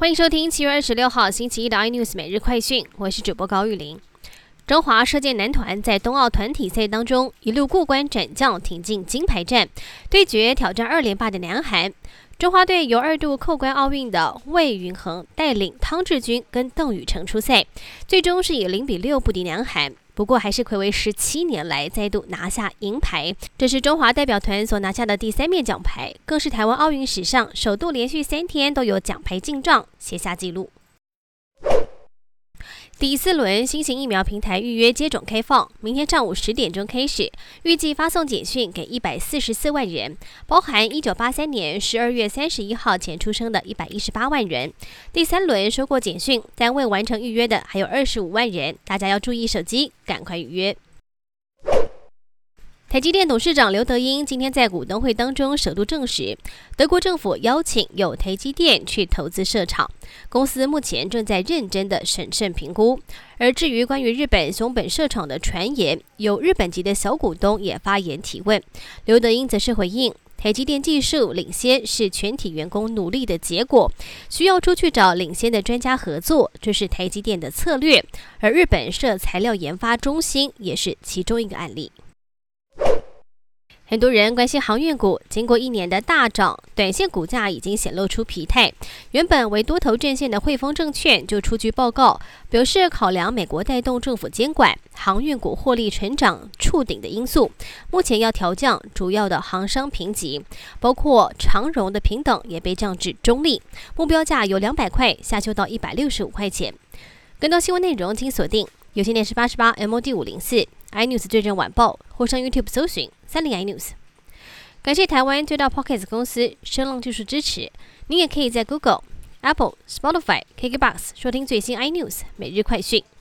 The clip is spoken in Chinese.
欢迎收听七月二十六号星期一的 iNews 每日快讯，我是主播高玉玲。中华射箭男团在冬奥团体赛当中一路过关斩将，挺进金牌战，对决挑战二连霸的南韩。中华队由二度扣关奥运的魏云恒带领汤志军跟邓宇成出赛，最终是以零比六不敌南韩。不过还是暌违十七年来再度拿下银牌，这是中华代表团所拿下的第三面奖牌，更是台湾奥运史上首度连续三天都有奖牌进账，写下纪录。第四轮新型疫苗平台预约接种开放，明天上午十点钟开始，预计发送简讯给一百四十四万人，包含一九八三年十二月三十一号前出生的一百一十八万人。第三轮收过简讯但未完成预约的还有二十五万人，大家要注意手机，赶快预约。台积电董事长刘德英今天在股东会当中首度证实，德国政府邀请有台积电去投资设厂，公司目前正在认真的审慎评估。而至于关于日本熊本设厂的传言，有日本籍的小股东也发言提问，刘德英则是回应，台积电技术领先是全体员工努力的结果，需要出去找领先的专家合作，这是台积电的策略。而日本设材料研发中心也是其中一个案例。很多人关心航运股，经过一年的大涨，短线股价已经显露出疲态。原本为多头阵线的汇丰证券就出具报告，表示考量美国带动政府监管航运股获利成长触顶的因素，目前要调降主要的航商评级，包括长荣的平等也被降至中立，目标价由两百块下修到一百六十五块钱。更多新闻内容请锁定有线电视八十八 MOD 五零四 iNews 最正晚报，或上 YouTube 搜寻。三零 iNews，感谢台湾最大 Pocket 公司声浪技术支持。您也可以在 Google、Apple、Spotify、KKBox 收听最新 iNews 每日快讯。